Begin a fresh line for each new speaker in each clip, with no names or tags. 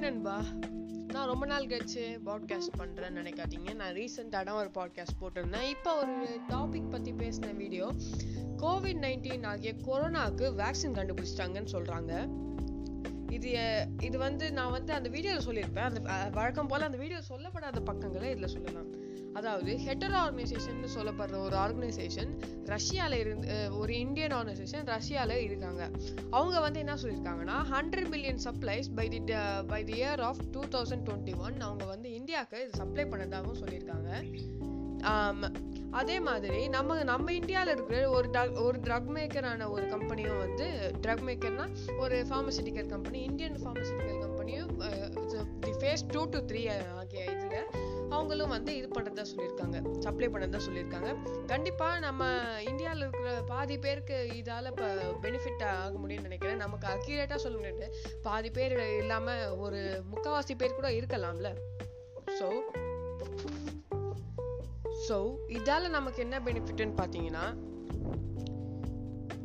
நண்பா? நான் ரொம்ப நாள் கழிச்சு பாட்காஸ்ட் பண்ணுறேன்னு நினைக்காதீங்க. நான் ரீசெண்டாக தான் ஒரு பாட்காஸ்ட் போட்டிருந்தேன். இப்போ ஒரு டாபிக் பற்றி பேசின வீடியோ கோவிட் நைன்டீன் ஆகிய கொரோனாவுக்கு வேக்சின் கண்டுபிடிச்சிட்டாங்கன்னு சொல்கிறாங்க இது இது வந்து நான் வந்து அந்த வீடியோவில் சொல்லியிருப்பேன். அந்த வழக்கம் போல் அந்த வீடியோ சொல்லப்படாத பக்கங்களை இதில் சொல்லலாம். அதாவது ஹெட்டர் ஆர்கனைசேஷன் சொல்லப்படுற ஒரு ஆர்கனைசேஷன் ரஷ்யாவில் இருந்து ஒரு இந்தியன் ஆர்கனைசேஷன் ரஷ்யாவில் இருக்காங்க. அவங்க வந்து என்ன சொல்லியிருக்காங்கன்னா hundred million supplies by the by the year of two thousand twenty one அவங்க வந்து இந்தியாவுக்கு இது சப்ளை பண்ணதாகவும் சொல்லியிருக்காங்க. அதே மாதிரி நம்ம நம்ம இந்தியாவில் இருக்கிற ஒரு ட்ரக் ஒரு ட்ரக் மேக்கரான ஒரு கம்பெனியும் வந்து ட்ரக் மேக்கர்னா ஒரு ஃபார்மசூட்டிக்கல் கம்பெனி இந்தியன் ஃபார்மசூட்டிக்கல் கம்பெனியும் the phase two to three ஆகிய அவங்களும் வந்து இது பண்ணுறதா சொல்லியிருக்காங்க. சப்ளை பண்ணதா சொல்லியிருக்காங்க. கண்டிப்பாக நம்ம இந்தியாவில் இருக்கிற பாதி பேருக்கு இதால் இப்போ பெனிஃபிட் ஆக முடியும்னு நினைக்கிறேன். நமக்கு அக்யூரேட்டாக சொல்ல முடியாது. பாதி பேர் இல்லாமல் ஒரு முக்கால்வாசி பேர் கூட இருக்கலாம்ல. ஸோ ஸோ இதால் நமக்கு என்ன பெனிஃபிட்னு பார்த்தீங்கன்னா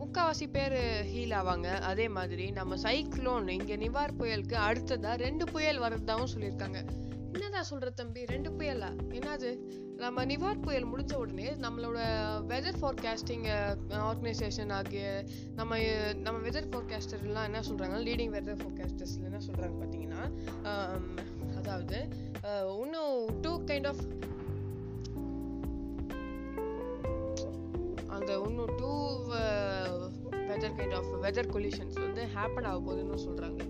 முக்கால்வாசி பேர் ஹீல் ஆவாங்க. அதே மாதிரி நம்ம சைக்ளோன் இங்கே நிவார் புயலுக்கு அடுத்ததா ரெண்டு புயல் வரதாகவும் சொல்லியிருக்காங்க. நான் சொல்கிறேன் தம்பி ரெண்டு புயலா என்னது? நம்ம நிவார் புயல் முடிஞ்ச உடனே நம்மளோட வெதர் ஃபோர்காஸ்டிங் ஆர்கனைசேஷன் ஆகிய நம்ம நம்ம வெதர் ஃபோர்காஸ்டர்லாம் என்ன சொல்றாங்க? லீடிங் வெதர் ஃபோர்காஸ்டர்ஸ்ல என்ன சொல்றாங்க பார்த்தீங்கன்னா அதாவது இன்னும் டூ கைண்ட் ஆஃப் அந்த இன்னும் to weather kind of weather collisions வந்து ஹேப்பன் ஆக போகுதுன்னு சொல்றாங்க.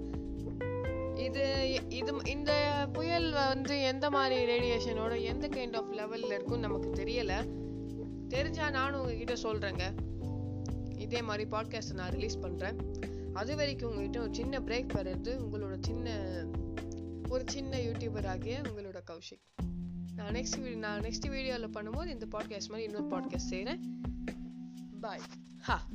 இது இது இந்த புயல் வந்து எந்த மாதிரி ரேடியேஷனோட எந்த கைண்ட் ஆஃப் லெவலில் இருக்கும்னு நமக்கு தெரியலை. தெரிஞ்சால் நானும் உங்ககிட்ட சொல்கிறேங்க இதே மாதிரி பாட்காஸ்ட் நான் ரிலீஸ் பண்ணுறேன் அது வரைக்கும் உங்ககிட்ட ஒரு சின்ன பிரேக் பெறது உங்களோட சின்ன ஒரு சின்ன யூடியூபர் ஆகிய உங்களோட கௌஷிக். நான் நெக்ஸ்ட் நான் நெக்ஸ்ட் வீடியோவில் பண்ணும்போது இந்த பாட்காஸ்ட் மாதிரி இன்னொரு பாட்காஸ்ட் செய்கிறேன் பாய் ஹா